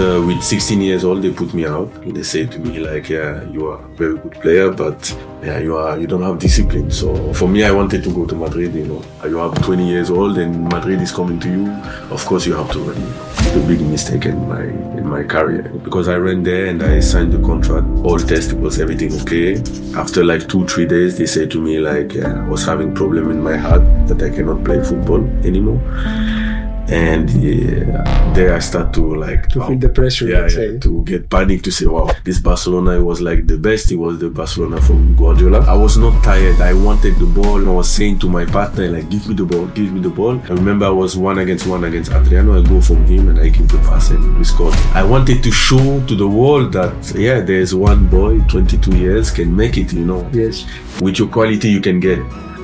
after with 16 years old, they put me out. They say to me like, yeah, you are a very good player, but yeah, you are you don't have discipline. So for me, I wanted to go to Madrid. You know, you have 20 years old and Madrid is coming to you. Of course, you have to run. The big mistake in my in my career because I ran there and I signed the contract. All test was everything okay. After like two three days, they said to me like yeah, I was having problem in my heart that I cannot play football anymore and yeah, there I start to like to feel the pressure. Yeah, yeah to get panic to say, wow, this Barcelona was like the best. It was the Barcelona from Guardiola. I was not tired. I wanted the ball. I was saying to my partner, like, give me the ball, give me the ball. I remember I was one against one against Adriano. I go from him and I give the pass and we scored. I wanted to show to the world that yeah, there's one boy, 22 years, can make it. You know, yes, with your quality you can get.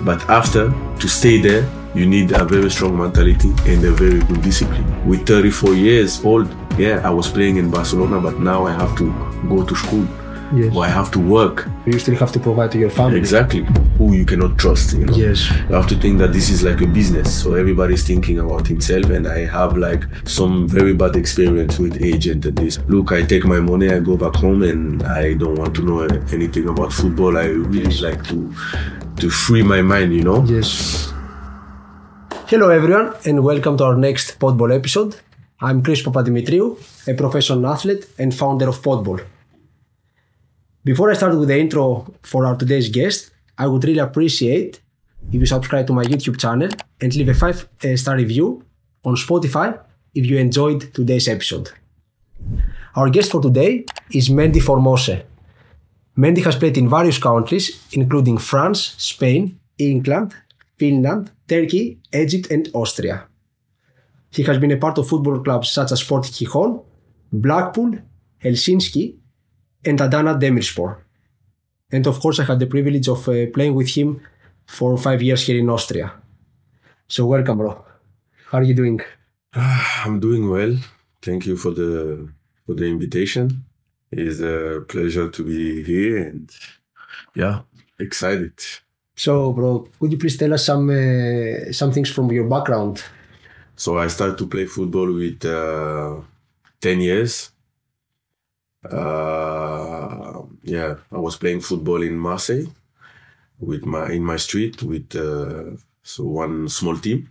But after to stay there you need a very strong mentality and a very good discipline. With 34 years old, yeah, I was playing in Barcelona, but now I have to go to school. Yes. Or I have to work. You still have to provide to your family. Exactly. Who you cannot trust, you know. Yes. You have to think that this is like a business. So everybody's thinking about himself and I have like some very bad experience with agent and this. Look, I take my money, I go back home and I don't want to know anything about football. I really like to to free my mind, you know. Yes. Hello everyone and welcome to our next Podball episode. I'm Chris Papadimitriou, a professional athlete and founder of Podball. Before I start with the intro for our today's guest, I would really appreciate if you subscribe to my YouTube channel and leave a 5 star review on Spotify if you enjoyed today's episode. Our guest for today is Mendy Formose. Mendy has played in various countries including France, Spain, England, Finland, Turkey, Egypt, and Austria. He has been a part of football clubs such as Sport Gijon, Blackpool, Helsinki, and Adana Demirspor. And of course, I had the privilege of uh, playing with him for five years here in Austria. So welcome, bro. How are you doing? I'm doing well. Thank you for the for the invitation. It's a pleasure to be here, and yeah, excited. So, bro, could you please tell us some uh, some things from your background? So I started to play football with uh, ten years. Uh, yeah, I was playing football in Marseille with my in my street with uh, so one small team.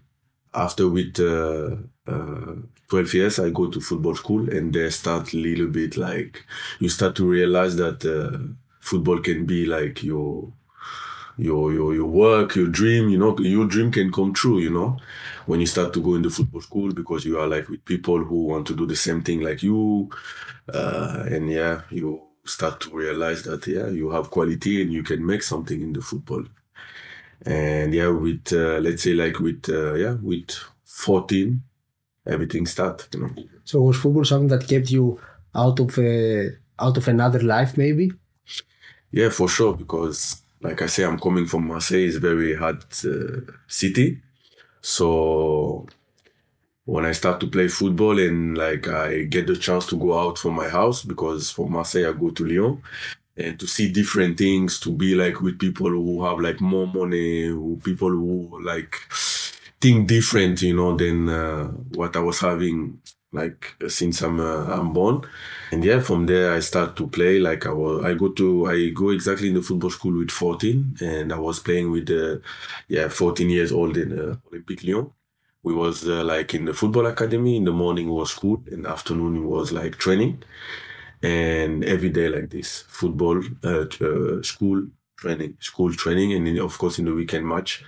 After with uh, uh, 12 years, I go to football school and there start a little bit like you start to realize that football can be like your your your your work, your dream, you know, your dream can come true, you know, when you start to go into football school because you are like with people who want to do the same thing like you, uh, and yeah, you start to realize that yeah, you have quality and you can make something in the football, and yeah, with uh, let's say like with uh, yeah with fourteen, everything start, you know. So was football something that kept you out of a, out of another life, maybe? Yeah, for sure, because like I say, I'm coming from Marseille. It's a very hard uh, city. So when I start to play football and like I get the chance to go out from my house because from Marseille I go to Lyon and to see different things, to be like with people who have like more money, who people who like think different, you know, than uh, what I was having like since I'm uh, I'm born. And yeah, from there I start to play. Like I was, I go to, I go exactly in the football school with 14, and I was playing with, uh, yeah, 14 years old in uh, Olympique Lyon. We was uh, like in the football academy. In the morning was school, the afternoon was like training, and every day like this, football, uh, uh, school training, school training, and then of course in the weekend match.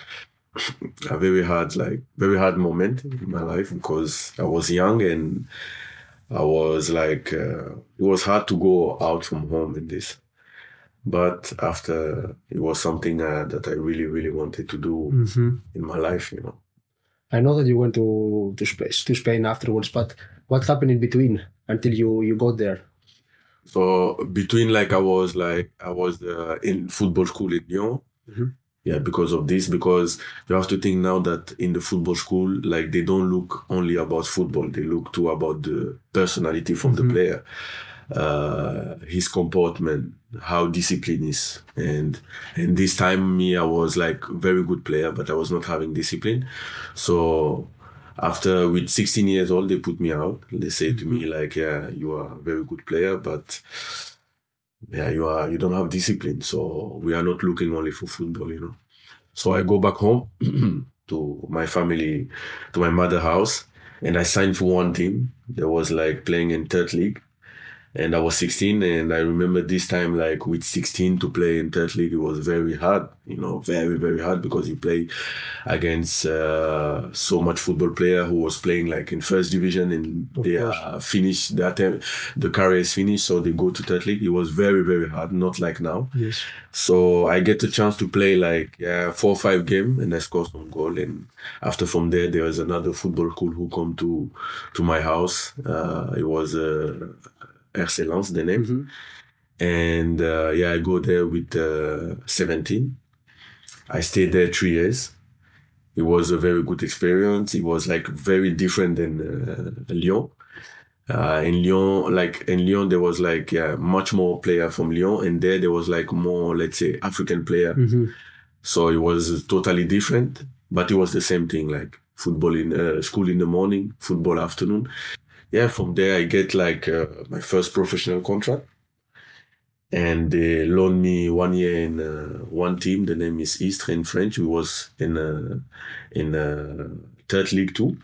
A very hard, like very hard moment in my life because I was young and I was like, uh, it was hard to go out from home in this. But after it was something uh, that I really, really wanted to do mm-hmm. in my life, you know. I know that you went to to Spain, to Spain afterwards, but what happened in between until you you got there? So between like I was like I was uh, in football school in Lyon, mm-hmm yeah because of this because you have to think now that in the football school like they don't look only about football they look too about the personality from mm-hmm. the player uh, his comportment how discipline is and and this time me i was like very good player but i was not having discipline so after with 16 years old, they put me out. They say to me like, yeah, you are a very good player, but yeah, you are you don't have discipline. So we are not looking only for football, you know. So I go back home to my family, to my mother house, and I signed for one team. That was like playing in third league and I was 16 and I remember this time like with 16 to play in third league it was very hard you know very very hard because you play against uh, so much football player who was playing like in first division and Of they are finished their time the career is finished so they go to third league it was very very hard not like now Yes. so I get a chance to play like yeah, four or five game and I score some goal. And after from there, there was another football school who come to to my house. Uh, it was uh, Lens, the name. Mhm. And uh, yeah, I go there with uh, 17. I stayed there three years. It was a very good experience. It was like very different than uh, Lyon. Uh, in Lyon, like in Lyon, there was like yeah, much more player from Lyon, and there there was like more, let's say, African player. Mhm. So it was totally different, but it was the same thing, like football in uh, school in the morning, football afternoon. Yeah, from there I get like uh, my first professional contract, and they loaned me one year in uh, one team. The name is Istres in French. We was in uh, in uh, third league too,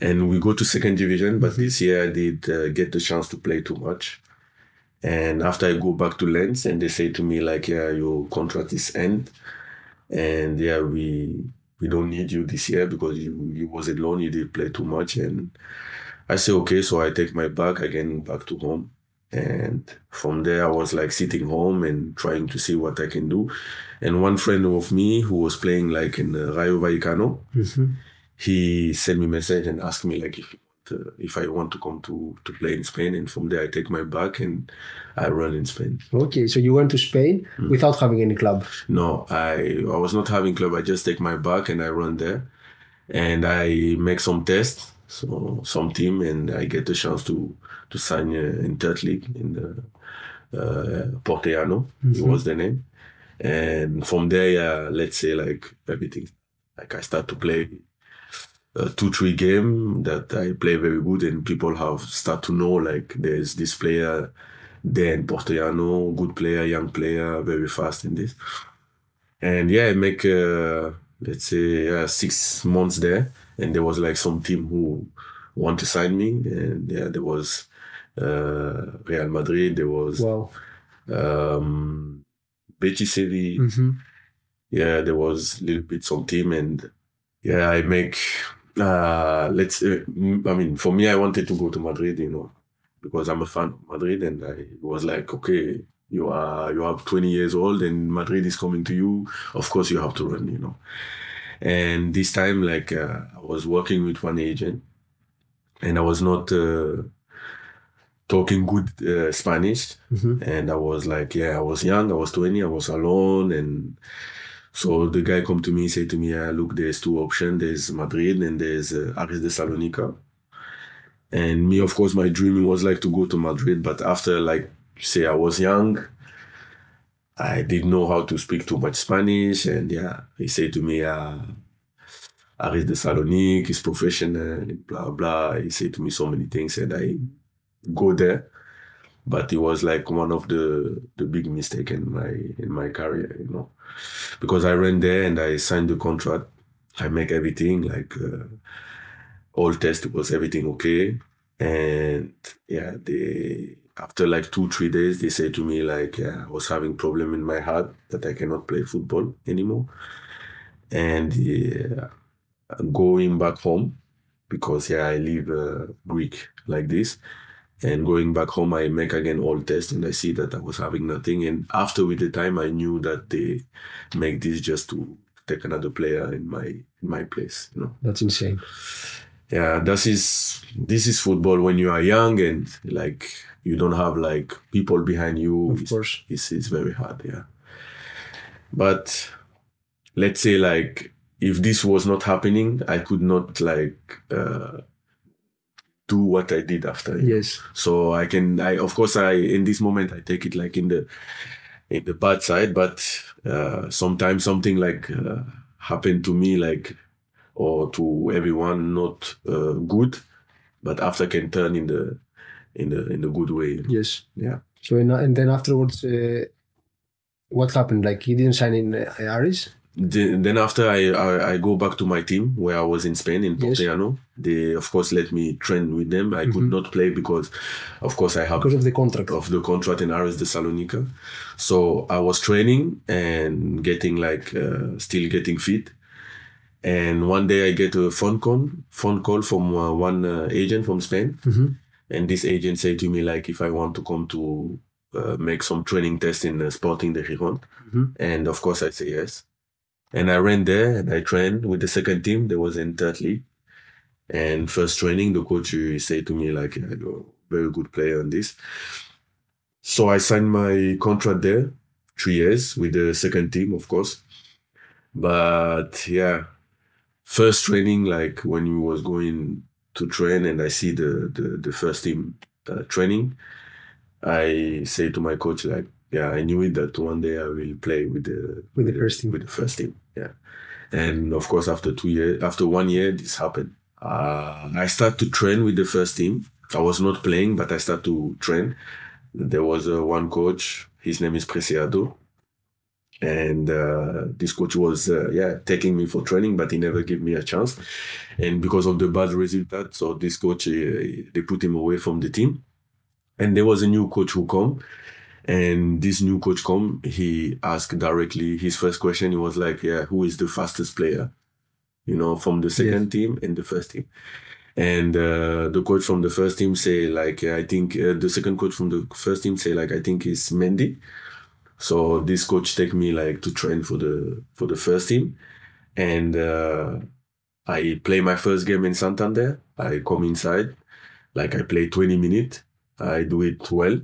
and we go to second division. But this year I did uh, get the chance to play too much. And after I go back to Lens, and they say to me like, yeah, your contract is end, and yeah, we we don't need you this year because you you was alone, you did play too much, and I say okay, so I take my bag again back to home, and from there I was like sitting home and trying to see what I can do, and one friend of me who was playing like in uh, Rayo Vallecano, Mhm. he sent me a message and asked me like if if I want to come to to play in Spain, and from there I take my bag and I run in Spain. Okay, so you went to Spain Mm. without having any club. No, I I was not having club. I just take my bag and I run there, and I make some tests, so some team, and I get the chance to to sign uh, in third league in the uh, Puertollano. It was the name, and from there, yeah, let's say like everything, like I start to play. Uh, two three game that I play very good and people have start to know like there's this player there in Puertollano, good player, young player, very fast in this. And yeah, I make uh, let's say uh, six months there, and there was like some team who want to sign me, and yeah, there was uh, Real Madrid, there was Wow. um, Betis Mhm. yeah, there was a little bit some team, and yeah, I make uh, let's. Uh, I mean, for me, I wanted to go to Madrid, you know, because I'm a fan of Madrid, and I was like, okay, you are you are 20 years old, and Madrid is coming to you. Of course, you have to run, you know. And this time, like, uh, I was working with one agent, and I was not uh, talking good uh, Spanish, Mhm. and I was like, yeah, I was young, I was 20, I was alone, and so the guy come to me, say to me, yeah, look, there's two options. There's Madrid and there's uh, Aris de Salonica. And me, of course, my dream was like to go to Madrid, but after like say I was young, I didn't know how to speak too much Spanish, and yeah, he said to me, uh, Aris de Salonique is professional, blah blah. He said to me so many things, and I go there, but it was like one of the the big mistake in my in my career, you know, because I ran there and I signed the contract. I make everything like uh, all test was everything okay, and yeah, they after like two three days they say to me like yeah, I was having problem in my heart that I cannot play football anymore, and yeah, going back home because yeah I live uh, Greek like this and going back home i make again all tests and i see that i was having nothing. And after with the time i knew that they make this just to take another player in my in my place you know? That's insane. yeah this is this is football when you are young and like you don't have like people behind you. Of it's, course. it's, it's very hard yeah. But let's say like if this was not happening i could not like uh, do what i did after Yes. so i can i of course i in this moment i take it like in the in the bad side but uh sometimes something like uh, happened to me like or to everyone not uh, good, but after can turn in the in the in the good way. Yes. Yeah. So and, and then afterwards, uh, what happened? Like he didn't sign in uh, Aris. The- then after I, I I go back to my team where I was in Spain in Yes. They of course let me train with them. I Mhm. could not play because, of course, I have because of the contract. of the contract in Aris de Salonika. So I was training and getting like uh, still getting fit. And one day I get a phone call, phone call from uh, one uh, agent from Spain, Mhm. and this agent said to me like if I want to come to uh, make some training test in uh, Sporting de Gijón, Mhm. and of course I say yes. And I ran there and I trained with the second team. That was in third league. And first training, the coach said to me like, "Yeah, you're a very good player on this." So I signed my contract there, three years with the second team, of course. But yeah, first training, like when we was going to train and I see the the, the first team uh, training, I say to my coach like, yeah, I knew it that one day I will play with the With the first team. With the first team, yeah. And of course, after two years, after one year, this happened. Uh, I start to train with the first team. I was not playing, but I start to train. There was uh, one coach. His name is Preciado. And uh, this coach was, uh, yeah, taking me for training, but he never gave me a chance. And because of the bad results, so this coach, uh, they put him away from the team. And there was a new coach who come. And this new coach come, he asked directly, his first question, he was like, yeah, who is the fastest player? You know, from the second team and the first team. And uh, the coach from the first team say like, I think uh, the second coach from the first team say like, I think it's Mendy. So this coach take me like to train for the for the first team, and uh, I play my first game in Santander. I come inside, like I play 20 minutes. I do it well,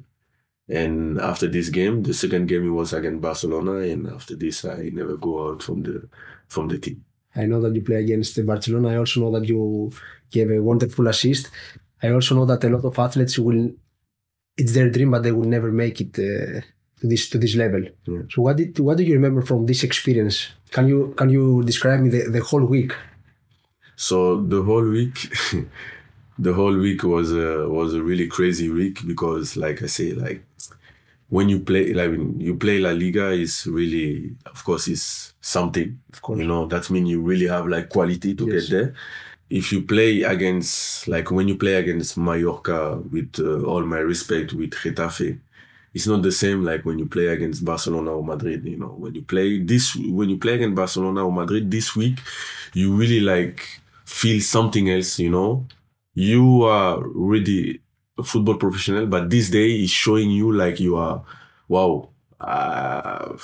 and after this game, the second game it was against Barcelona, and after this I never go out from the from the team. I know that you play against Barcelona. I also know that you gave a wonderful assist. I also know that a lot of athletes will. It's their dream, but they will never make it uh, to this to this level. Yeah. So what did what do you remember from this experience? Can you can you describe me the, the whole week? So the whole week, the whole week was a was a really crazy week because, like I say, like when you play, like when you play La Liga, is really, of course, is something. Of course. You know, that means you really have like quality to Yes. get there. If you play against, like when you play against Mallorca, with uh, all my respect, with Getafe, it's not the same like when you play against Barcelona or Madrid. You know, when you play this, when you play against Barcelona or Madrid this week, you really like feel something else. You know, you are really football professional, but this day is showing you like you are, wow, uh,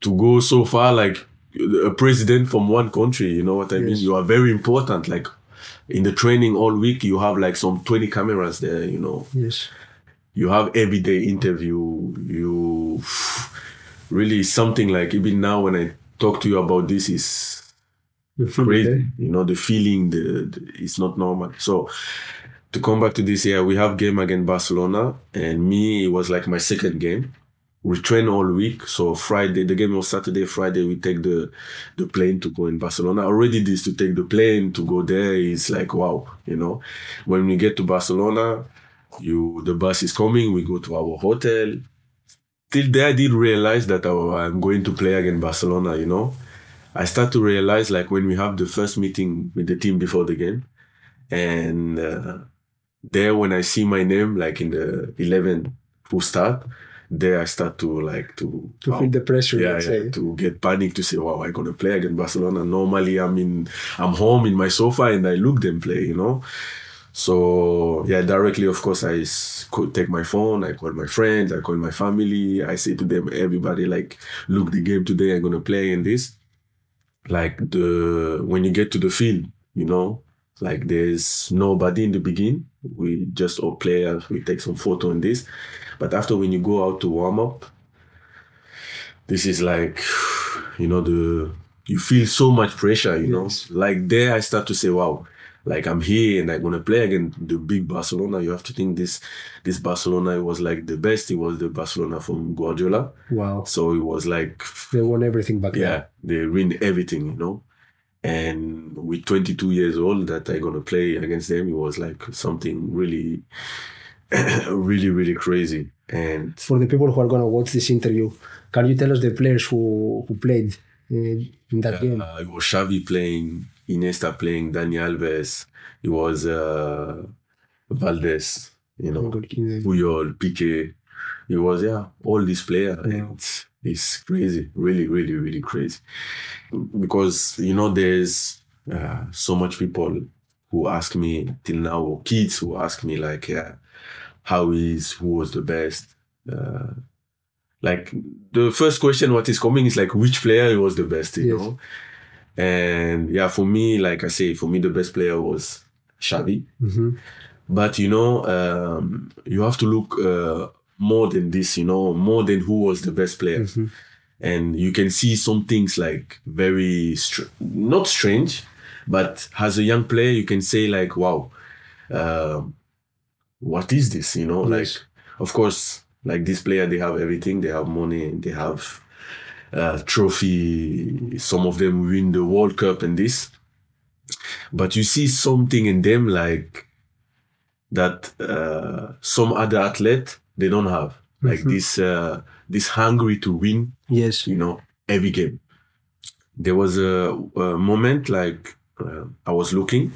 to go so far, like a president from one country. You know what I mean? You are very important. Like in the training all week, you have like some twenty cameras there. You know Yes. you have everyday interview you really something like even now when i talk to you about this is crazy eh? you know the feeling the, the it's not normal so to come back to this year we have game against barcelona and me it was like my second game. We train all week so friday the game was saturday friday we take the the plane to go in barcelona. Already this to take the plane to go there is like wow you know. When we get to barcelona you the bus is coming we go to our hotel. Till there i did realize that i'm going to play against barcelona you know. I start to realize like when we have the first meeting with the team before the game and uh, there when i see my name like in the 11 who start there i start to like to To wow, feel the pressure, yeah, yeah, to get panic to say, wow, I'm gonna play against Barcelona. Normally, I'm in, I'm home in my sofa and I look them play, you know. So yeah, directly, of course, I could take my phone. I call my friends. I call my family. I say to them, everybody, like, look, the game today, I'm gonna play in this. Like the when you get to the field, you know, like there's nobody in the beginning. We just all players. We take some photo in this, but after when you go out to warm up, this is like you know the you feel so much pressure you Yes. know like there i start to say wow like i'm here and i'm gonna play against the big barcelona you have to think this this barcelona was like the best it was the barcelona from guardiola Wow. so it was like They won everything back then. yeah they win everything you know And with 22 years old, that I'm gonna play against them, it was like something really, really, really crazy. And For the people who are going to watch this interview, can you tell us the players who, who played uh, in that game? Uh, it was Xavi playing, Iniesta playing, Dani Alves. It was uh, Valdés, you know. Puyol, Piqué. It was yeah, all these players. and It's, crazy, really, really, really crazy. Because you know, there's uh, so much people who ask me till now, or kids who ask me like, yeah, how is who was the best? Uh, like the first question what is coming is like which player was the best, you Yes. know? And yeah, for me, like I say, for me the best player was Xavi. Mhm. But you know, um, you have to look uh, more than this. You know, more than who was the best player, Mhm. and you can see some things like very str- not strange, but as a young player, you can say like, "Wow, um, what is this?" You know, Yes. like of course, like this player, they have everything. They have money. They have uh, trophy. Some of them win the World Cup and this. But you see something in them like that uh, some other athlete they don't have, like Mhm. this uh, this hungry to win. Yes. You know, every game. There was a, a moment like uh, I was looking.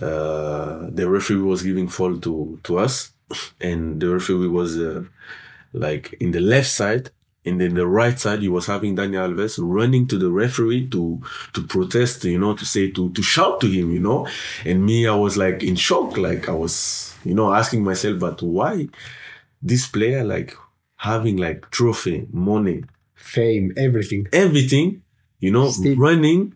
Uh, the referee was giving fall to to us, and the referee was uh, like in the left side, and then the right side he was having Daniel Alves running to the referee to to protest, you know, to say to to shout to him, you know, and me I was like in shock, like I was you know asking myself, but why this player like having like trophy, money, Fame, everything. everything, you know, Still- running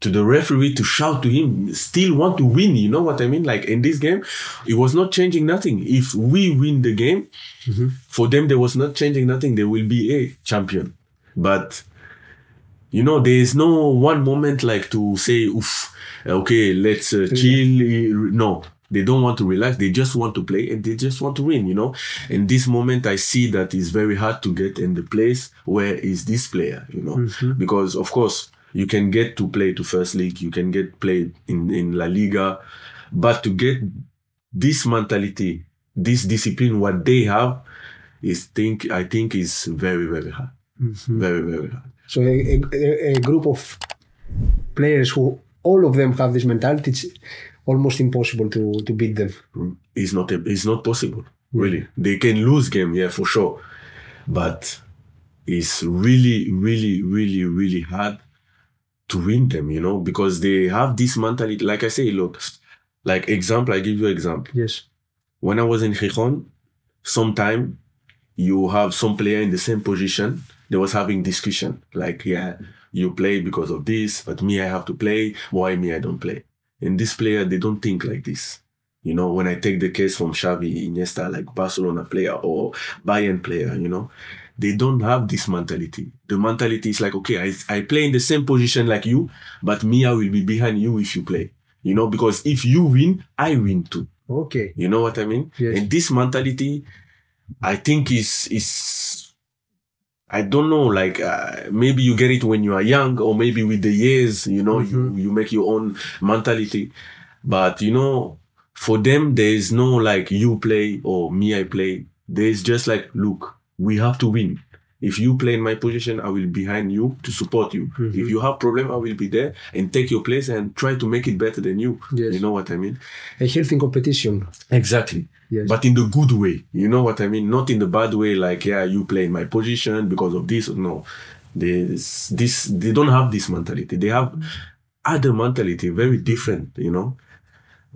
to the referee to shout to him, still want to win. You know what I mean? Like in this game, it was not changing nothing. If we win the game, Mhm. for them, there was not changing nothing. They will be a champion. But, you know, there is no one moment like to say, oof, okay, let's uh, chill. No, they don't want to relax. They just want to play and they just want to win, you know? In this moment, I see that it's very hard to get in the place where is this player, you know? Mhm. Because, of course, you can get to play to first league, you can get played in, in La Liga, but to get this mentality, this discipline, what they have, is think I think is very very hard, Mhm. very very hard. So a, a, a group of players who all of them have this mentality, it's almost impossible to, to beat them. It's not a, it's not possible really. They can lose game, yeah, for sure, but it's really really really really hard to win them, you know, because they have this mentality. Like I say, look, like example, I give you example. Yes. when I was in Gijón, sometime you have some player in the same position. They was having discussion like, yeah, you play because of this, but me, I have to play. Why me, I don't play? And this player, they don't think like this. You know, when I take the case from Xavi, Iniesta, like Barcelona player or Bayern player, you know, they don't have this mentality. The mentality is like, okay, I, I play in the same position like you, but me, I will be behind you if you play. You know, because if you win, I win too. Okay. You know what I mean? Yes. And this mentality, I think is is I don't know. Like uh, maybe you get it when you are young, or maybe with the years, you know, you you make your own mentality. But you know, for them, there is no like you play or me I play. There is just like, look, we have to win. If you play in my position, I will be behind you to support you. Mhm. If you have problem, I will be there and take your place and try to make it better than you. Yes. You know what I mean? A healthy competition. Exactly Yes. but in the good way. You know what I mean? Not in the bad way, like yeah, you play in my position because of this. No, this this they don't have this mentality. They have other mentality, very different. You know,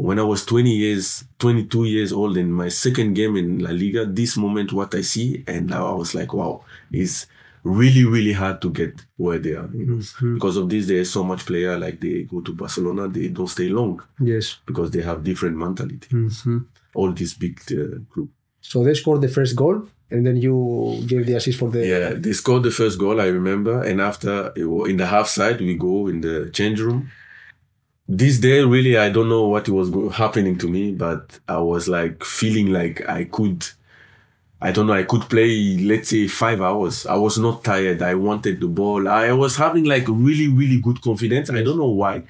when I was 20 years, 22 years old in my second game in La Liga, this moment what I see, and now I was like, wow, it's really really hard to get where they are. You know? Mhm. Because of this, there's so much player like they go to Barcelona, they don't stay long Yes. because they have different mentality. Mhm. All this big uh, group. So they scored the first goal, and then you gave the assist for the. Yeah, they scored the first goal, I remember. And after, in the half side, we go in the change room. This day, really, I don't know what was happening to me, but I was like feeling like I could I don't know, I could play, let's say, five hours. I was not tired. I wanted the ball. I was having like really, really good confidence. I don't know why.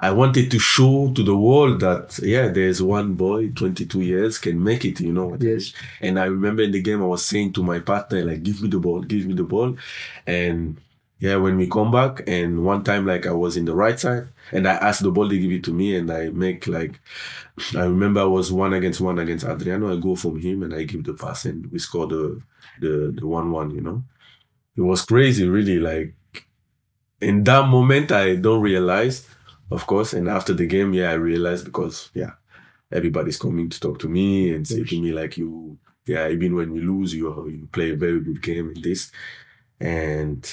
I wanted to show to the world that, yeah, there's one boy, 22 years, can make it, you know. what I mean? Yes. And I remember in the game, I was saying to my partner, like, give me the ball, give me the ball. And yeah, when we come back, and one time, like, I was in the right side, and I asked the ball to give it to me, and I make, like, I remember I was one against one against Adriano. I go from him, and I give the pass, and we score the, the, the 1 1, you know. It was crazy, really. Like, in that moment, I don't realize, of course. And after the game, yeah, I realized because, yeah, everybody's coming to talk to me and say to me, like, you, yeah, even when we lose, you, you play a very good game in this. And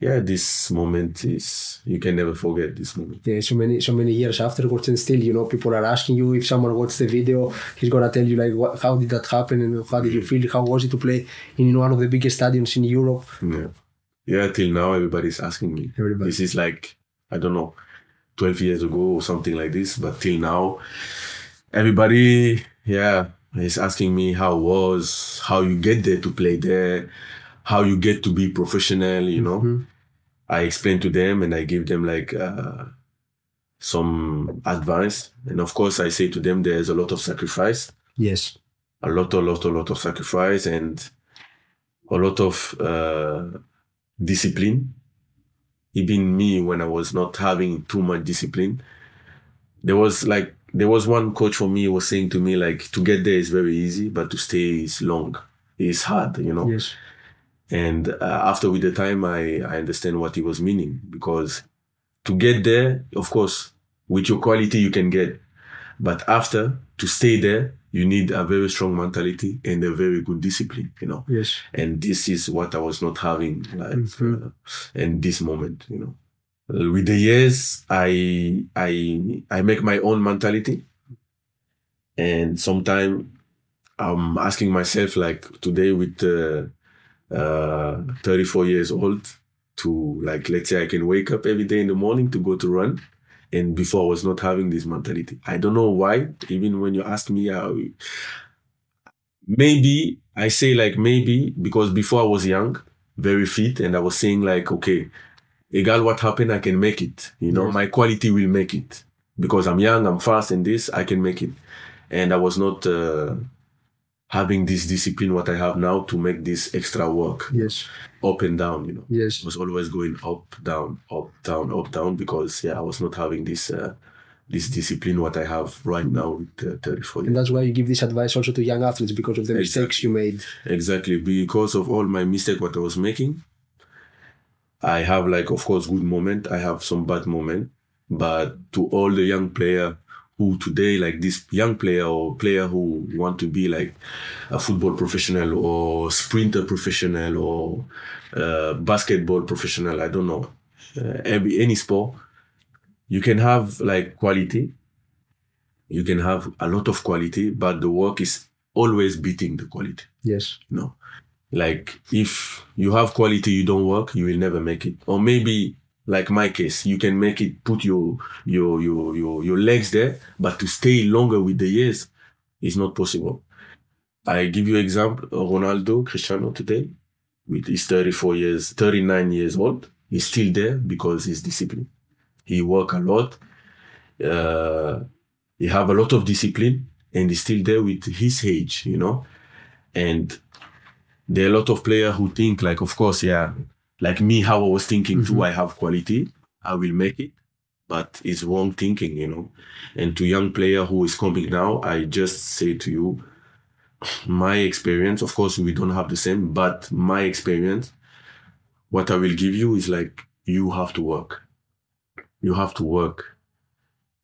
yeah, this moment is, you can never forget this moment. Yeah, so many so many years afterwards, and still, you know, people are asking you if someone watched the video, he's gonna tell you like, what, how did that happen, and how did you feel? How was it to play in one of the biggest stadiums in Europe? Yeah. Yeah, till now, everybody's asking me. Everybody. This is like, I don't know, 12 years ago or something like this. But till now, everybody, yeah, is asking me how it was, how you get there to play there, how you get to be professional, you know. Mhm. I explain to them and I give them like uh, some advice. And of course, I say to them, there's a lot of sacrifice Yes. a lot, a lot, a lot of sacrifice and a lot of uh, discipline. Even me, when I was not having too much discipline, there was like there was one coach for me was saying to me like to get there is very easy, but to stay is long. It's hard, you know. Yes. And uh, after with the time, I, I understand what he was meaning because to get there, of course, with your quality, you can get. But after, to stay there, you need a very strong mentality and a very good discipline, you know. Yes. And this is what I was not having like Mhm. uh, in this moment, you know. Uh, With the years, I I I make my own mentality, and sometimes I'm asking myself, like today with uh, uh, 34 years old, to like let's say I can wake up every day in the morning to go to run, and before I was not having this mentality. I don't know why. Even when you ask me how, maybe I say like maybe because before I was young, very fit, and I was saying like okay, egal what happen, I can make it. You know, Yes. my quality will make it because I'm young, I'm fast, and this I can make it. And I was not uh, having this discipline what I have now to make this extra work Yes. up and down. You know, Yes. I was always going up, down, up, down, up, down because yeah, I was not having this. Uh, this discipline, what I have right now with uh, 34 And that's why you give this advice also to young athletes because of the mistakes you made. Exactly. Because of all my mistake what I was making, I have like of course good moment. I have some bad moment. But to all the young player who today like this young player or player who want to be like a football professional or sprinter professional or uh, basketball professional, I don't know. Uh, every any sport, you can have like quality. You can have a lot of quality, but the work is always beating the quality. Yes. No. Like if you have quality, you don't work, you will never make it. Or maybe like my case, you can make it, put your your your your, your legs there, but to stay longer with the years is not possible. I give you example, Ronaldo, Cristiano today, with his 34 years, 39 years old, he's still there because he's disciplined. He work a lot. Uh, he have a lot of discipline and he's still there with his age, you know. And there are a lot of players who think like, of course, yeah, like me, how I was thinking too, mm-hmm. I have quality, I will make it, but it's wrong thinking, you know. And to young player who is coming now, I just say to you, my experience, of course, we don't have the same, but my experience, what I will give you is like, you have to work. You have to work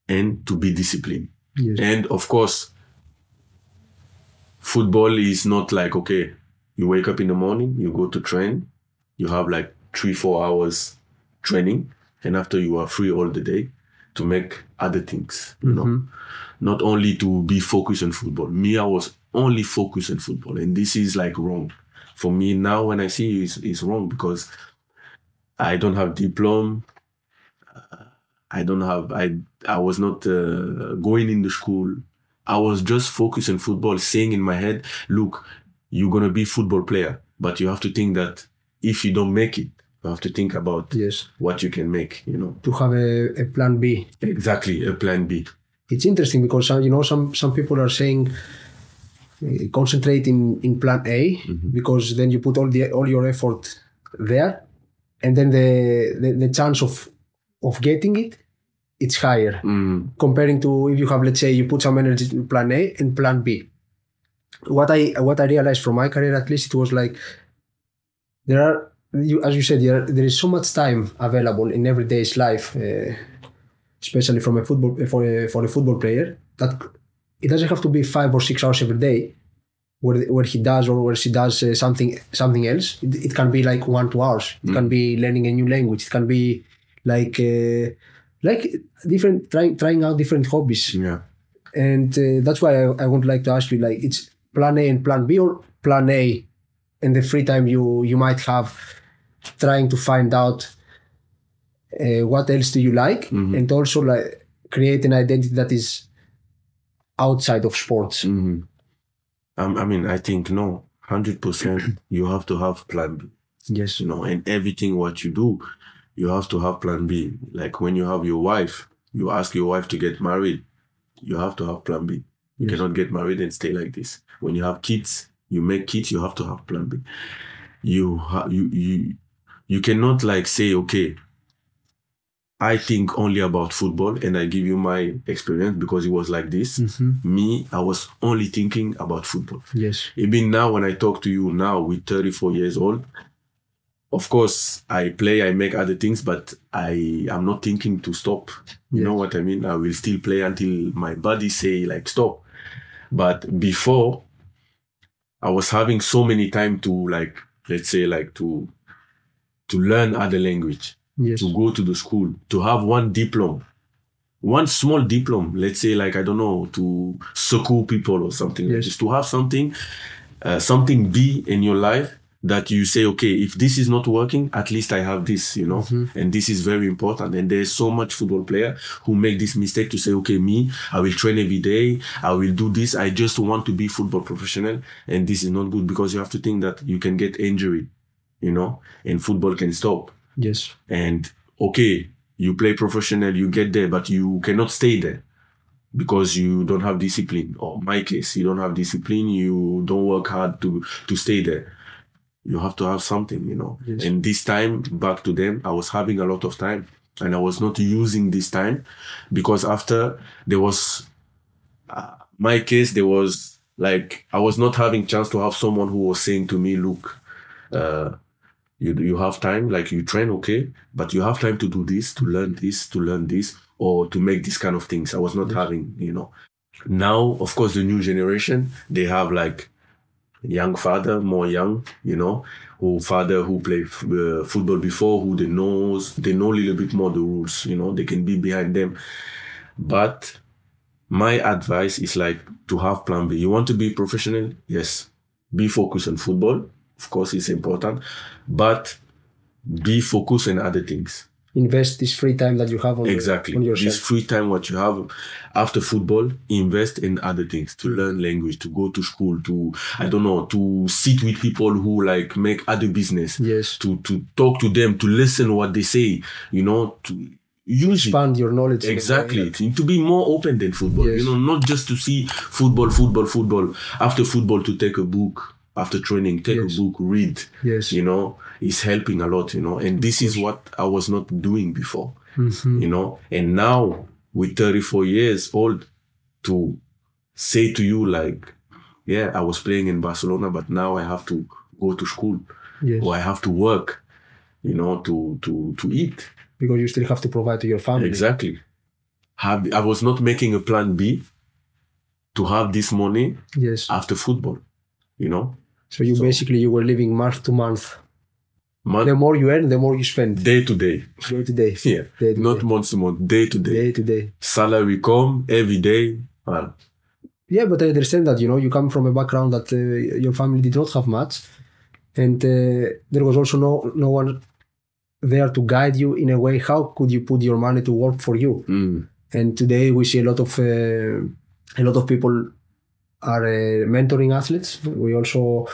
and to be disciplined. Yes. And of course, football is not like, okay, you wake up in the morning, you go to train, you have like three, four hours training, and after you are free all the day to make other things, you know, not only to be focused on football. Me, I was only focused on football, and this is like wrong. For me now, when I see it's, it's wrong because I don't have diploma. I don't have. I I was not uh, going in the school. I was just focused on football, saying in my head, "Look, you're gonna be football player, but you have to think that if you don't make it, you have to think about Yes. what you can make. You know, To have a, a plan B. exactly a plan B. It's interesting because some, you know some some people are saying uh, concentrate in, in plan A because then you put all the all your effort there, and then the the, the chance of of getting it it's higher Mm, comparing to if you have let's say you put some energy in plan A and plan B. What I what I realized from my career at least it was like there are you as you said there there is so much time available in everyday's life, uh, especially from a football for a, for a football player that it doesn't have to be five or six hours every day where, where he does or where she does uh, something something else. It, it can be like one two hours. It can be learning a new language. It can be like uh, like different trying trying out different hobbies yeah. and uh, that's why I, I would like to ask you like it's plan a and plan b or plan a and the free time you you might have trying to find out uh, what else do you like and also like create an identity that is outside of sports hmm Um, I mean, I think no, hundred percent. You have to have plan B. yes You know, and everything what you do, you have to have plan B. Like when you have your wife, you ask your wife to get married, you have to have plan B. You Yes. cannot get married and stay like this. When you have kids, you make kids, you have to have plan B. You ha- you you you cannot like say okay. I think only about football, and I give you my experience because it was like this. Mhm. Me, I was only thinking about football. yes Even now, when I talk to you now with 34 years old, of course, I play, I make other things, but I am not thinking to stop. You know what I mean? I will still play until my body say like stop. But before, I was having so many time to like, let's say like to, to learn other language yes to go to the school, to have one diploma, one small diploma, let's say like I don't know, to succor people or something. like Yes. this, to have something, uh, something be in your life that you say, okay, if this is not working, at least I have this, you know, mm-hmm. and this is very important. And there's so much football player who make this mistake to say, okay, me, I will train every day, I will do this. I just want to be football professional, and this is not good because you have to think that you can get injury, you know, and football can stop. Yes. And okay you play professional you get there but you cannot stay there because you don't have discipline. Or my case you don't have discipline. You don't work hard to to stay there you have to have something you know. Yes. and this time back to them i was having a lot of time. And i was not using this time because after there was uh, my case there was like i was not having chance to have someone who was saying to me look uh you you have time like you train okay but you have time to do this to learn this to learn this or to make this kind of things. I was not having you know. Now of course the new generation they have like young father more young you know who father who play f- uh, football before who they knows they know a little bit more the rules you know they can be behind them. But my advice is like to have plan b. You want to be professional? Yes. Be focused on football. Of course it's important. But be focused on other things invest this free time that you have on exactly on this yourself free time what you have after football invest in other things to learn language to go to school to i don't know to sit with people who like make other business yes to to talk to them to listen what they say you know to use it expand your knowledge in a way Exactly. To be more open than football. Yes. You know, not just to see football, football, football. After football, to take a book. After training, take Yes. a book, read. yes You know, it's helping a lot, you know. And this is what I was not doing before. Mhm. You know, and now with 34 years old, to say to you, like, yeah, I was playing in Barcelona, but now I have to go to school yes or I have to work, you know, to to to eat. because you still have to provide to your family Exactly. Have, I was not making a plan B to have this money yes after football. You know, so you So- basically you were living month to month. month, the more you earn the more you spend. Day to day. day to day. Yeah, Day to not day. month to month, day to day. day to day. Salary come every day. Well, yeah but i understand that you know you come from a background that uh, your family did not have much. And uh, there was also no no one there to guide you in a way. How could you put your money to work for you? Mm, and today we see a lot of uh, a lot of people are uh, mentoring athletes. We also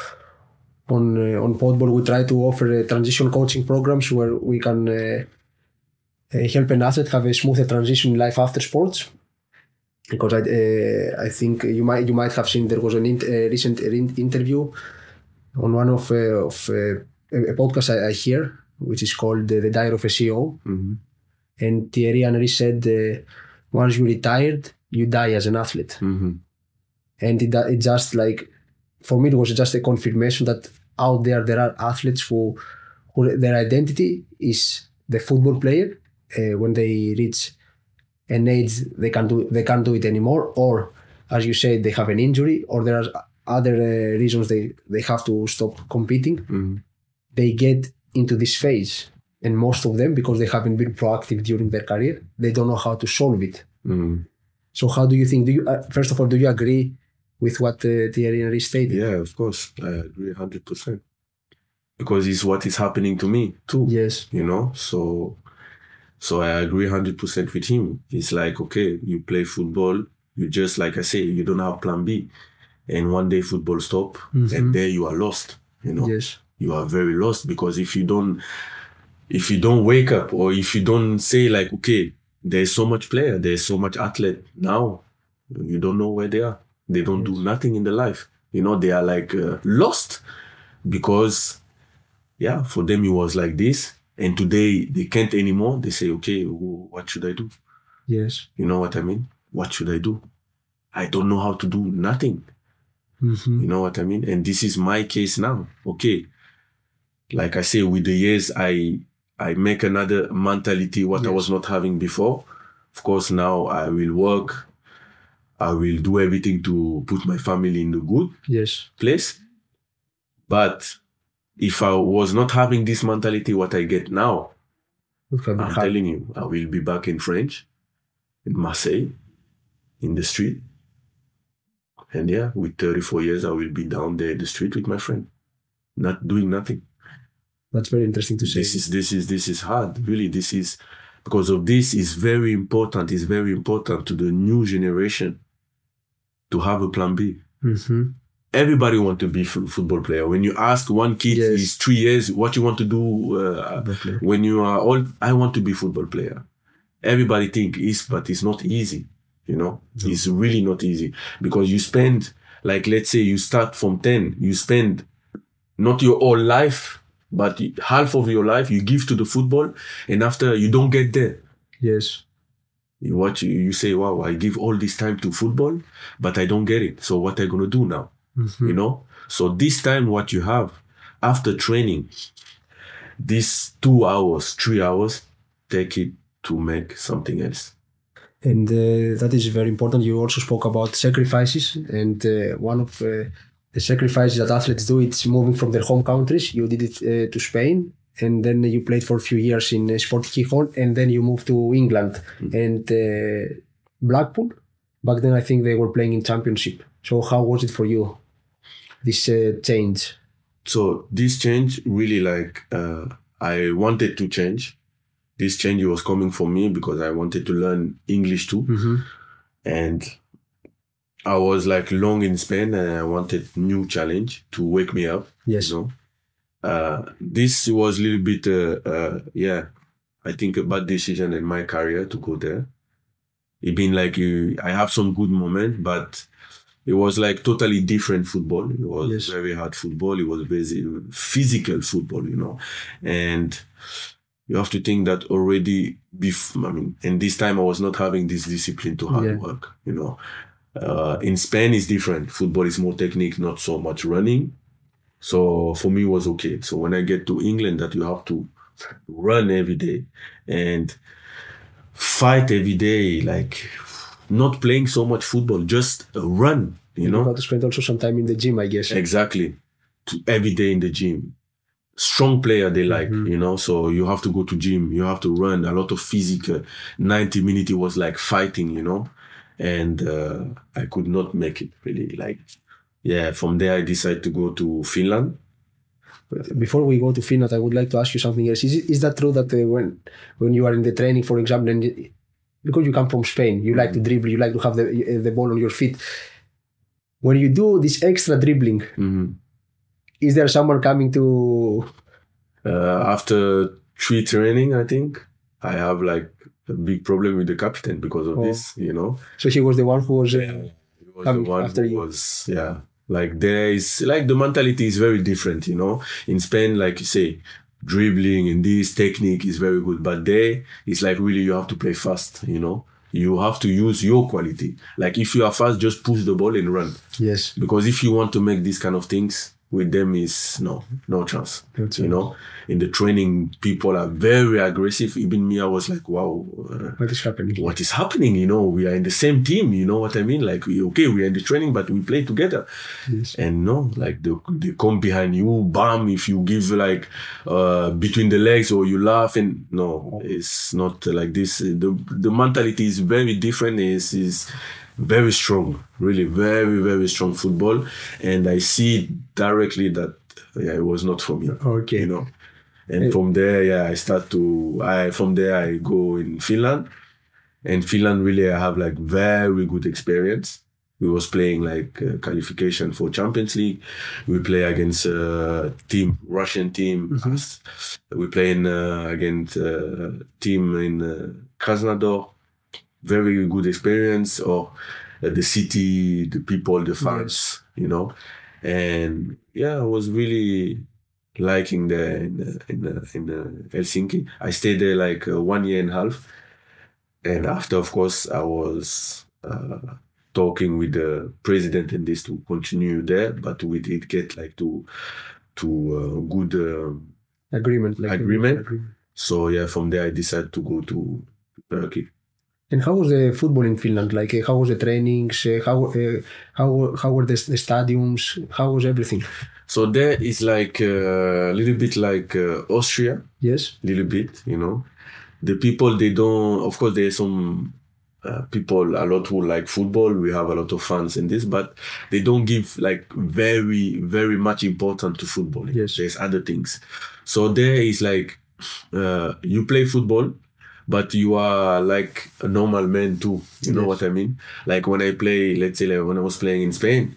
on uh, on Podball we try to offer uh, transition coaching programs where we can uh, uh, help an athlete have a smoother transition in life after sports. Because I uh, I think you might you might have seen there was int- uh, recent in- interview on one of uh, of uh, a a podcast I, I hear which is called uh, the Diary of a CEO, Mhm. and Thierry Henry said, uh, "Once you retired, you die as an athlete." Mhm. And it, it just like for me it was just a confirmation that out there there are athletes who, who their identity is the football player uh, when they reach an age they can't do they can't do it anymore or as you said they have an injury or there are other uh, reasons they they have to stop competing Mhm. they get into this phase and most of them because they haven't been proactive during their career they don't know how to solve it Mhm. so how do you think do you uh, first of all do you agree with what the Thierry Henry stated Yeah, of course. I agree 100%. Because it's what is happening to me too. yes. you know? So so i agree 100% with him. It's like okay you play football you just like i say you don't have plan b. And one day football stop and mm-hmm. there you are lost you know? Yes. You are very lost because if you don't if you don't wake up or if you don't say like okay there's so much player there's so much athlete now you don't know where they are they don't do nothing in their life. You know they are like uh, lost because yeah for them it was like this. And today they can't anymore. They say okay what should i do? Yes. You know what i mean? What should i do? I don't know how to do nothing. Hmm you know what I mean? And this is my case now. Okay. Like I say, with the years, I I make another mentality what I was not having before. Of course, now I will work. I will do everything to put my family in the good yes place. But if I was not having this mentality, what I get now, I'm telling you, I will be back in French, in Marseille, in the street. And yeah, with 34 years, I will be down there in the street with my friend, not doing nothing. that's very interesting to say This is this is this is hard. Really, this is because of this is very important. It's very important to the new generation to have a plan B. hmm Everybody want to be f- football player. When you ask one kid, Yes. he's three years, what you want to do uh, when you are old, I want to be football player. Everybody think is, but it's not easy. You know, it's really not easy because you spend, like, let's say you start from 10, you spend not your whole life, but half of your life you give to the football. And after you don't get there, yes you you say, wow, I give all this time to football, but I don't get it. So what I going to do now? Mhm. you know so this time what you have after training these two hours three hours take it to make something else and uh, that is very important you also spoke about sacrifices and uh, one of uh, the sacrifices that athletes do is moving from their home countries you did it uh, to Spain and then you played for a few years in uh, Sport Gijón and then you moved to England. And uh, Blackpool back then I think they were playing in championship. So how was it for you this uh, change? So this change really like uh, i wanted to change. This change was coming for me because i wanted to learn english too. Mm-hmm. and i was like long in spain and i wanted new challenge to wake me up yes. you know uh this was a little bit uh, uh yeah i think a bad decision in my career to go there. It been like you, i have some good moment but it was like totally different football. It was Yes. very hard football. It was very physical football you know. And you have to think that already before i mean and this time i was not having this discipline to hard Yeah. work you know. Uh, in spain it's different. Football is more technique not so much running so for me, it was okay. So when I get to England, that you have to run every day and fight every day, like not playing so much football, just run, you you know? got to spend also some time in the gym I guess Exactly. To every day in the gym. Strong player they like, Mhm. you know. So you have to go to gym, you have to run a lot of physical. 90 minutes it was like fighting, you know. And uh, I could not make it really. Like, yeah, from there I decided to go to Finland. Before we go to Finland, I would like to ask you something else. Is, is that true that uh, when when you are in the training, for example, and you- because you come from Spain, you like to dribble, you like to have the the ball on your feet. when you do this extra dribbling, Mhm. is there someone coming to? Uh, after three training, I think I have like a big problem with the captain because of Oh. this. You know, So he was the one who was. Uh, He was the one after who you. was yeah. Like there is like the mentality is very different. You know, in Spain, like you say, dribbling and this technique is very good, but there it's like really you have to play fast. You know. You have to use your quality. Like if you are fast, just push the ball and run. yes. because if you want to make these kind of things with them is no no chance. No you know in the training people are very aggressive. Even me i was like wow uh, What is happening? what is happening? You know we are in the same team you know what i mean? Like we okay we are in the training but we play together. Yes. and no like they, they come behind you bam if you give like uh between the legs or you laugh and no it's not like this. The the mentality is very different. Is is very strong really very very strong football. And i see directly that yeah it was not for me. Okay. you know? And from there yeah i start to i from there i go in finland. And finland really i have like very good experience. We was playing like uh, qualification for champions league. We play against uh, team russian team we play in uh, against uh, team in uh, krasnodar very good experience or uh, the city the people the fans you know? And yeah i was really liking the in the, in, the, in the helsinki. I stayed there like uh, one year and a half. And after of course i was uh, talking with the president and this to continue there but we did get like to to uh, good um, Agreement. Like Agreement? so yeah from there i decided to go to turkey And how was the football in Finland? Like, uh, how was the trainings? Uh, how uh, how how were the, the stadiums? How was everything? so there is like uh, a little bit like uh, austria Yes. little bit, you know. The people they don't. Of course, there's some uh, people a lot who like football. We have a lot of fans in this, but they don't give like very very much important to football. Yes. there's other things. So there is like uh, you play football, but you are like a normal man too. You know Yes. what I mean? Like when I play, let's say like when I was playing in Spain,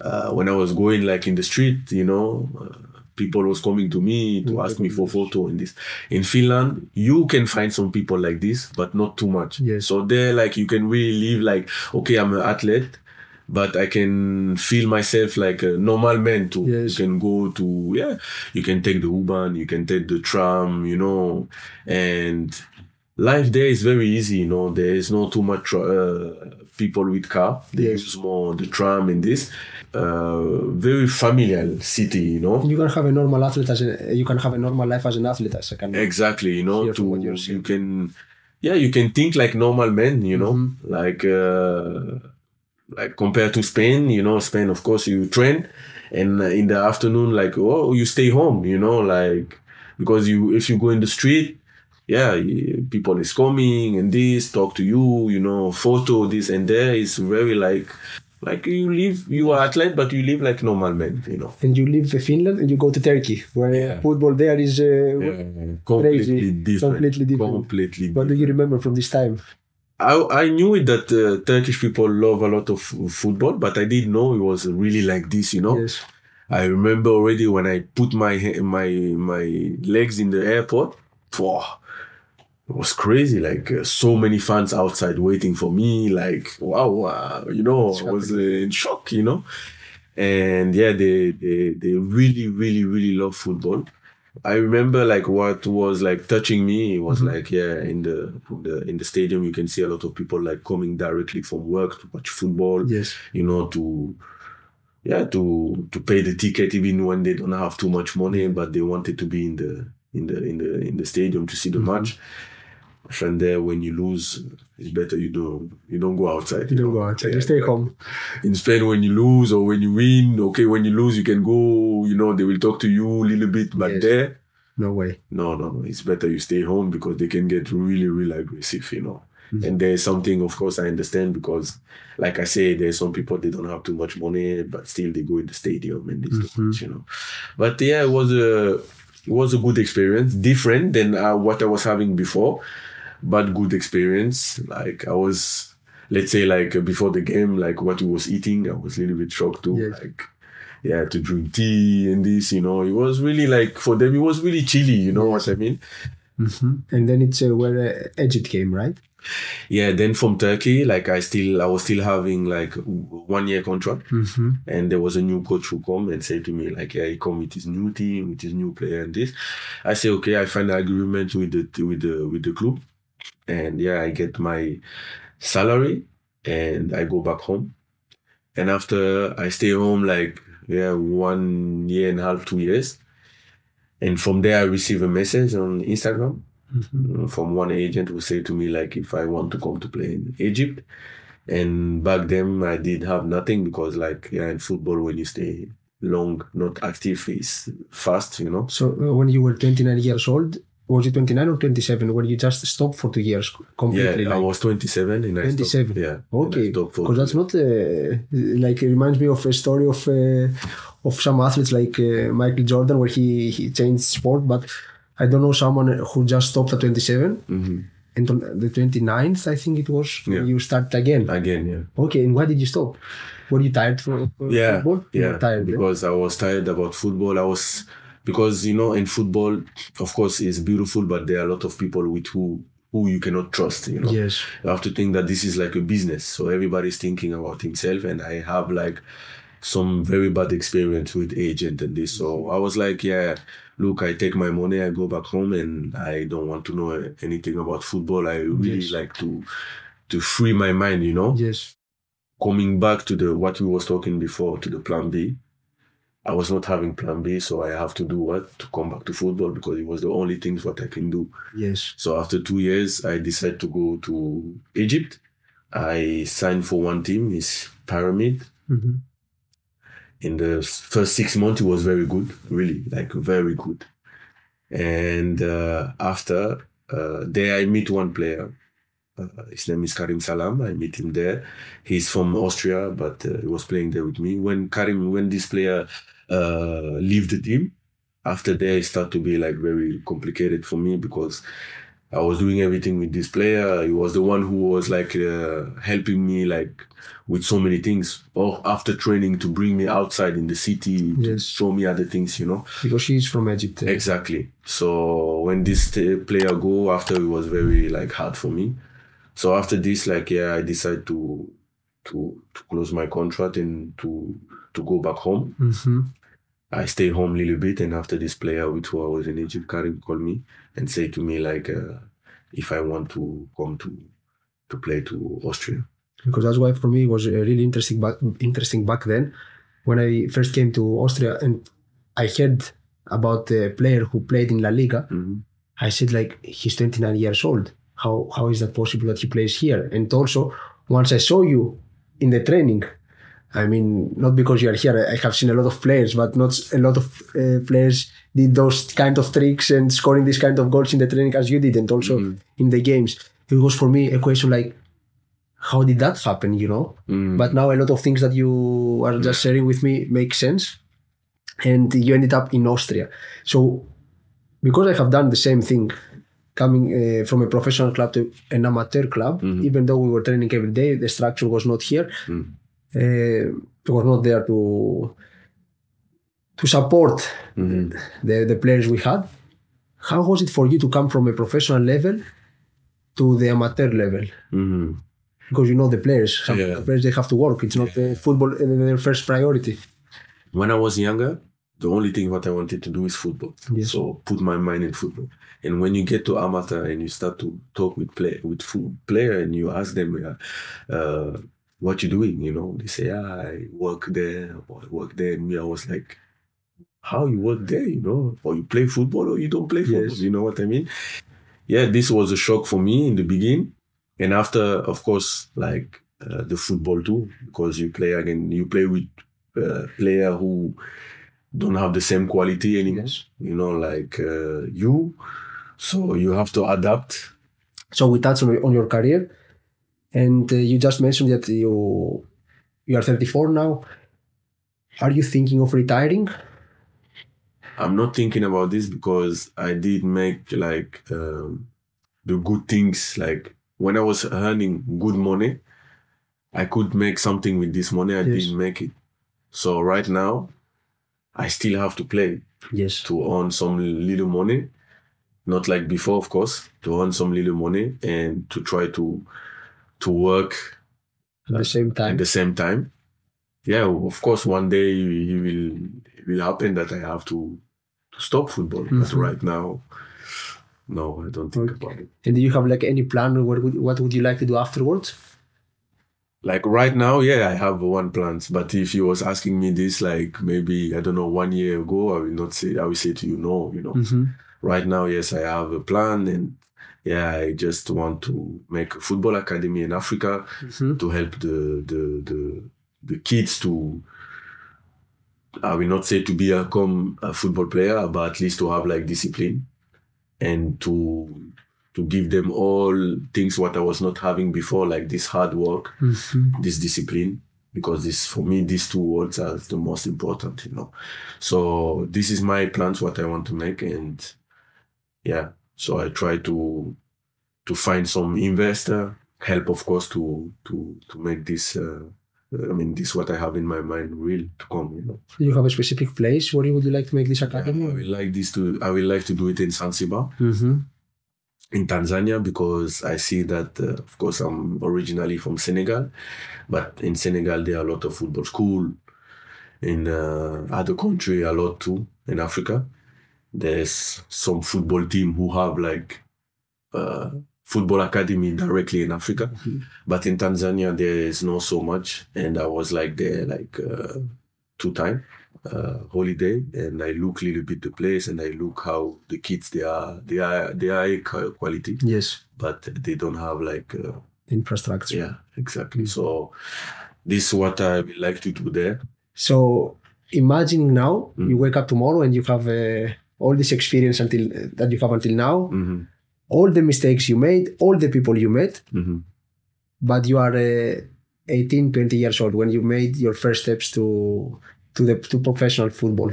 uh, when I was going like in the street, you know, uh, people was coming to me to Mm, ask me for photo and this. In Finland, you can find some people like this, but not too much. Yes. So there, like you can really live like, okay, I'm an athlete, but I can feel myself like a normal man too. Yes. You can go to yeah, you can take the U-Bahn, you can take the tram, you know, and life there is very easy. You know, there is not too much uh, people with car. They Yes. use more the tram in this. Uh, very familiar city, you know. You can have a normal athlete as a, you can have a normal life as an athlete as kind of Exactly, you know, to you can, yeah, you can think like normal men, you know, Mm-hmm. like uh, like compared to Spain, you know, Spain, of course, you train, and in the afternoon, like oh, you stay home, you know, like because you if you go in the street, yeah, people is coming and this talk to you, you know, photo this and there is very like like you live, you are athlete, but you live like normal men, you know. and you leave Finland and you go to Turkey, where Yeah. football there is. Uh, completely Crazy. different, Completely different. completely What do you remember from this time? I, I knew it that uh, Turkish people love a lot of football, but I didn't know it was really like this, you know. Yes. I remember already when I put my my my legs in the airport, phew, it was crazy. Like uh, so many fans outside waiting for me. Like wow, wow you know, I was uh, in shock, you know. And yeah, they they they really really really love football. I remember like what was like touching me was like yeah in the in the in the stadium you can see a lot of people like coming directly from work to watch football Yes. you know to yeah to to pay the ticket even when they don't have too much money but they wanted to be in the in the in the in the stadium to see the match and there when you lose it's better you don't you don't go outside You don't know. go outside. Yeah, You stay home. in Spain when you lose or when you win okay when you lose you can go you know they will talk to you a little bit but Yes. there No way. no, no, no. It's better you stay home because they can get really, really aggressive, you know. And there's something, of course, I understand because, like I say, there's some people they don't have too much money, but still they go in the stadium and this, Mhm. you know. But yeah, it was a it was a good experience, different than uh, what I was having before, but good experience. Like I was let's say like uh, before the game, like what he was eating, I was a little bit shocked too. Yes. Like, yeah, to drink tea and this, you know, it was really like for them, it was really chilly. You know what I mean? And then it's uh, where uh, Egypt came, right? Yeah. Then from Turkey, like I still, I was still having like one year contract, Mm-hmm. and there was a new coach who come and said to me like, yeah, he come with his new team, with his new player and this. I say okay, I find an agreement with the with the with the club, and yeah, I get my salary and I go back home. And after I stay home like yeah one year and a half, two years, and from there I receive a message on Instagram Mm-hmm. from one agent who said to me like if I want to come to play in Egypt. And back then I did have nothing because like yeah in football when you stay long not active is fast you know. So uh, when you were 29 years old, was it 29 or 27 when you just stopped for two years completely? Yeah, completely? I was 27 and I 27. stopped. Yeah. Okay, because that's not uh, like it reminds me of a story of uh, of some athletes like uh, Michael Jordan where he, he changed sport, but I don't know someone who just stopped at 27 Mhm. and on the 29th I think it was Yeah. you start again. Again, yeah. Okay, and why did you stop? Were you tired from yeah, football? Yeah. tired. eh? because I was tired about football. I was because you know in football, of course, it's beautiful, but there are a lot of people with who who you cannot trust. You know, Yes. you have to think that this is like a business, so everybody's thinking about himself, and I have like some very bad experience with agent and this. So I was like, yeah, look, I take my money, I go back home, and I don't want to know anything about football. I really Yes. like to to free my mind. You know Yes. coming back to the what we was talking before to the plan B, I was not having plan B, so I have to do what to come back to football because it was the only things what I can do. Yes. So after two years, I decided to go to Egypt. I signed for one team, is Pyramid. Mhm. In the first six months, it was very good, really, like very good. And uh, after uh, there, I meet one player. Uh, his name is Karim Salam. I meet him there. He's from Austria, but uh, he was playing there with me. When Karim, when this player uh, leave the team, after there it started to be like very complicated for me because I was doing everything with this player. He was the one who was like uh, helping me like with so many things. Or after training to bring me outside in the city to Yes. show me other things, you know. Because she's from Egypt. eh? Exactly. So when this t- player go after, it was very like hard for me. So after this, like yeah, I decided to to to close my contract and to to go back home. Mhm. I stayed home a little bit, and after this player with who I was in Egypt, Karim called me and say to me like uh, if I want to come to to play to Austria. because that's why for me it was really interesting back interesting back then when I first came to Austria and I heard about the player who played in La Liga. Mhm. I said like he's 29 years old. How how is that possible that he plays here? And also once I saw you in the training, I mean not because you are here. I have seen a lot of players, but not a lot of uh, players did those kind of tricks and scoring this kind of goals in the training as you did, and also Mhm. in the games. It was for me a question like, how did that happen? You know. Mm. But now a lot of things that you are just sharing with me make sense. And you ended up in Austria. So, because I have done the same thing, coming uh, from a professional club to an amateur club, Mhm. even though we were training every day, the structure was not here. Mm. Uh, it was not there to to support Mhm. the, the players we had. How was it for you to come from a professional level to the amateur level? Mhm. Because you know the players, Yeah. players they have to work. It's not uh, football their first priority. when I was younger, the only thing what I wanted to do is football. Yes. So put my mind in football. And when you get to amateur and you start to talk with play with player and you ask them, uh, uh, what you doing? You know, they say, yeah, I work there or I work there. And me, I was like, how you work there? You know, or you play football or you don't play football? Yes. You know what I mean? Yeah, this was a shock for me in the beginning, and after, of course, like uh, the football too, because you play again, you play with uh, player who don't have the same quality anymore. Yes. You know, like uh, you, so you have to adapt. So with on, on your career, and uh, you just mentioned that you you are 34 now. Are you thinking of retiring? I'm not thinking about this because I did make like um, the good things. Like when I was earning good money, I could make something with this money. I Yes. didn't make it. So right now, I still have to play Yes. to earn some little money. Not like before, of course, to earn some little money and to try to to work At the same time. at the same time. Yeah, of course, one day it will it will happen that I have to to stop football. But Mhm. right now, no, I don't think Okay. about it. And do you have like any plan? What would, what would you like to do afterwards? Like right now, yeah, I have one plan. But if you was asking me this, like maybe I don't know, one year ago, I will not say. I will say to you, no. You know, Mm-hmm. right now, yes, I have a plan, and yeah, I just want to make a football academy in Africa Mm-hmm. to help the the the, the kids to. I will not say to become a football player, but at least to have like discipline, and to to give them all things what I was not having before, like this hard work Mm-hmm. this discipline because this for me these two words are the most important you know so this is my plans what i want to make and yeah so i try to to find some investor help of course to to to make this uh, i mean this what i have in my mind real to come you know you have a specific place where you would you like to make this academy? i academy? will like this to i will like to do it in zanzibar Mm-hmm. in Tanzania because I see that, uh, of course, I'm originally from Senegal, but in Senegal there are a lot of football school. In uh, other country, a lot too. In Africa, there's some football team who have like uh, football academy directly in Africa, Mhm. but in Tanzania there is not so much. And I was like there like uh, two time uh, holiday, and I look a little bit the place, and I look how the kids they are they are they are quality, Yes. but they don't have like uh, Infrastructure. yeah exactly. So this is what I would like to do there. So imagining now Mm. you wake up tomorrow and you have uh, all this experience until that you have until now, hmm all the mistakes you made, all the people you met, hmm but you are uh, 18, 20 years old when you made your first steps to to the to professional football.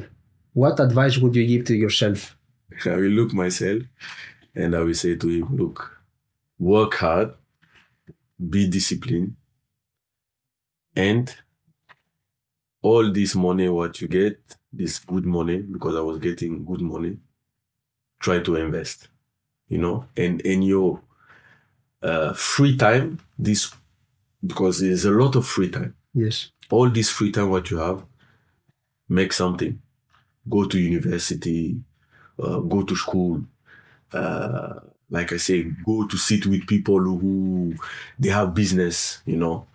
What advice would you give to yourself? I will look myself, and I will say to him, look, work hard, be disciplined, and all this money what you get, this good money, because I was getting good money, try to invest, you know, and in your uh, free time, this because there's a lot of free time. Yes. All this free time what you have, make something. Go to university, uh, go to school. Uh, like I say, go to sit with people who they have business, you know.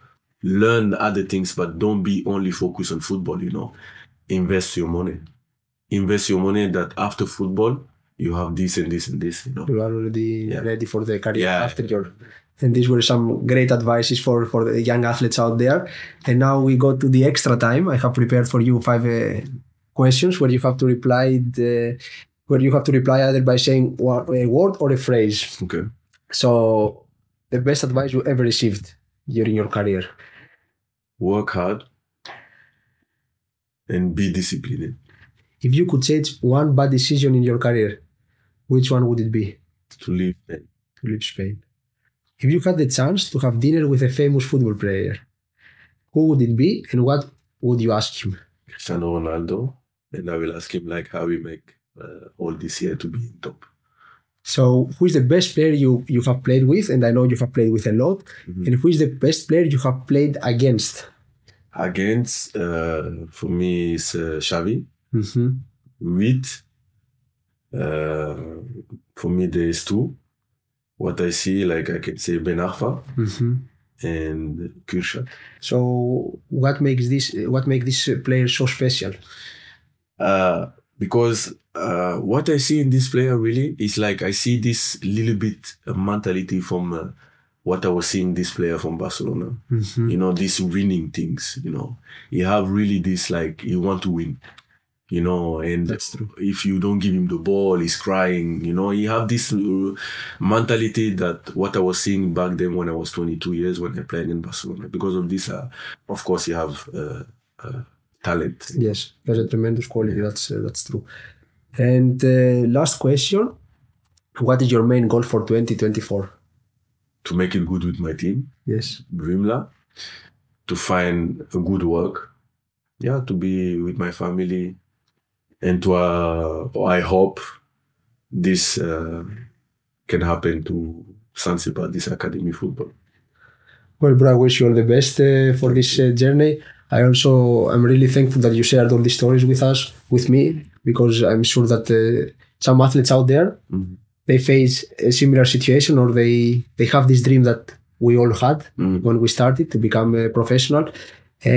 Learn other things, but don't be only focused on football, you know. Invest your money. Invest your money that after football, you have this and this and this, you know. You are already Yeah. ready for the career Yeah. after your. And these were some great advices for, for the young athletes out there. And now we go to the extra time. I have prepared for you five uh, questions where you have to reply the, where you have to reply either by saying a word or a phrase. Okay. So, the best advice you ever received during your career. Work hard and be disciplined. If you could change one bad decision in your career, which one would it be? To live and To leave Spain. If you had the chance to have dinner with a famous football player, who would it be and what would you ask him? Cristiano Ronaldo, and I will ask him like how we make uh, all this year to be in top. So, who is the best player you, you have played with? And I know you have played with a lot. Mhm. And who is the best player you have played against? Against, uh, for me, is uh, Xavi. Mm-hmm. With, uh, for me, there is two. What I see, like I can say Ben Arfa Mm-hmm. and Kürşat. So, what makes this what makes this player so special? Uh, because uh, what I see in this player really is like I see this little bit uh, mentality from uh, what I was seeing this player from Barcelona. Mm-hmm. you know these winning things you know you have really this like you want to win you know and That's true. if you don't give him the ball he's crying you know you have this uh, mentality that what i was seeing back then when i was 22 years when i played in barcelona because of this uh, of course you have uh, uh, talent Yes, there's a tremendous quality. That's uh, that's true. And uh, last question: What is your main goal for 2024? To make it good with my team Yes. Vimla to find a good work. Yeah, to be with my family, and to uh, I hope this uh, can happen to Zanzibar, this academy football. Well, bro, I wish you all the best uh, for this uh, journey. I also am really thankful that you shared all these stories with us, with me, because I'm sure that uh, some athletes out there Mhm. They face a similar situation or they they have this dream that we all had Mm. when we started to become a professional,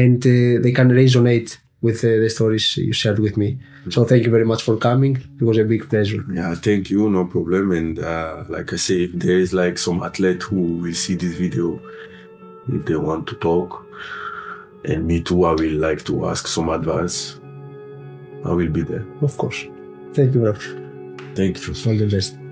and uh, they can resonate with uh, the stories you shared with me. So thank you very much for coming. It was a big pleasure. Yeah, thank you, no problem. And uh, like I say, if there is like some athlete who will see this video, if they want to talk, and me too, I will like to ask some advice. I will be there. Of course. Thank you, bro. Thank you. All the best.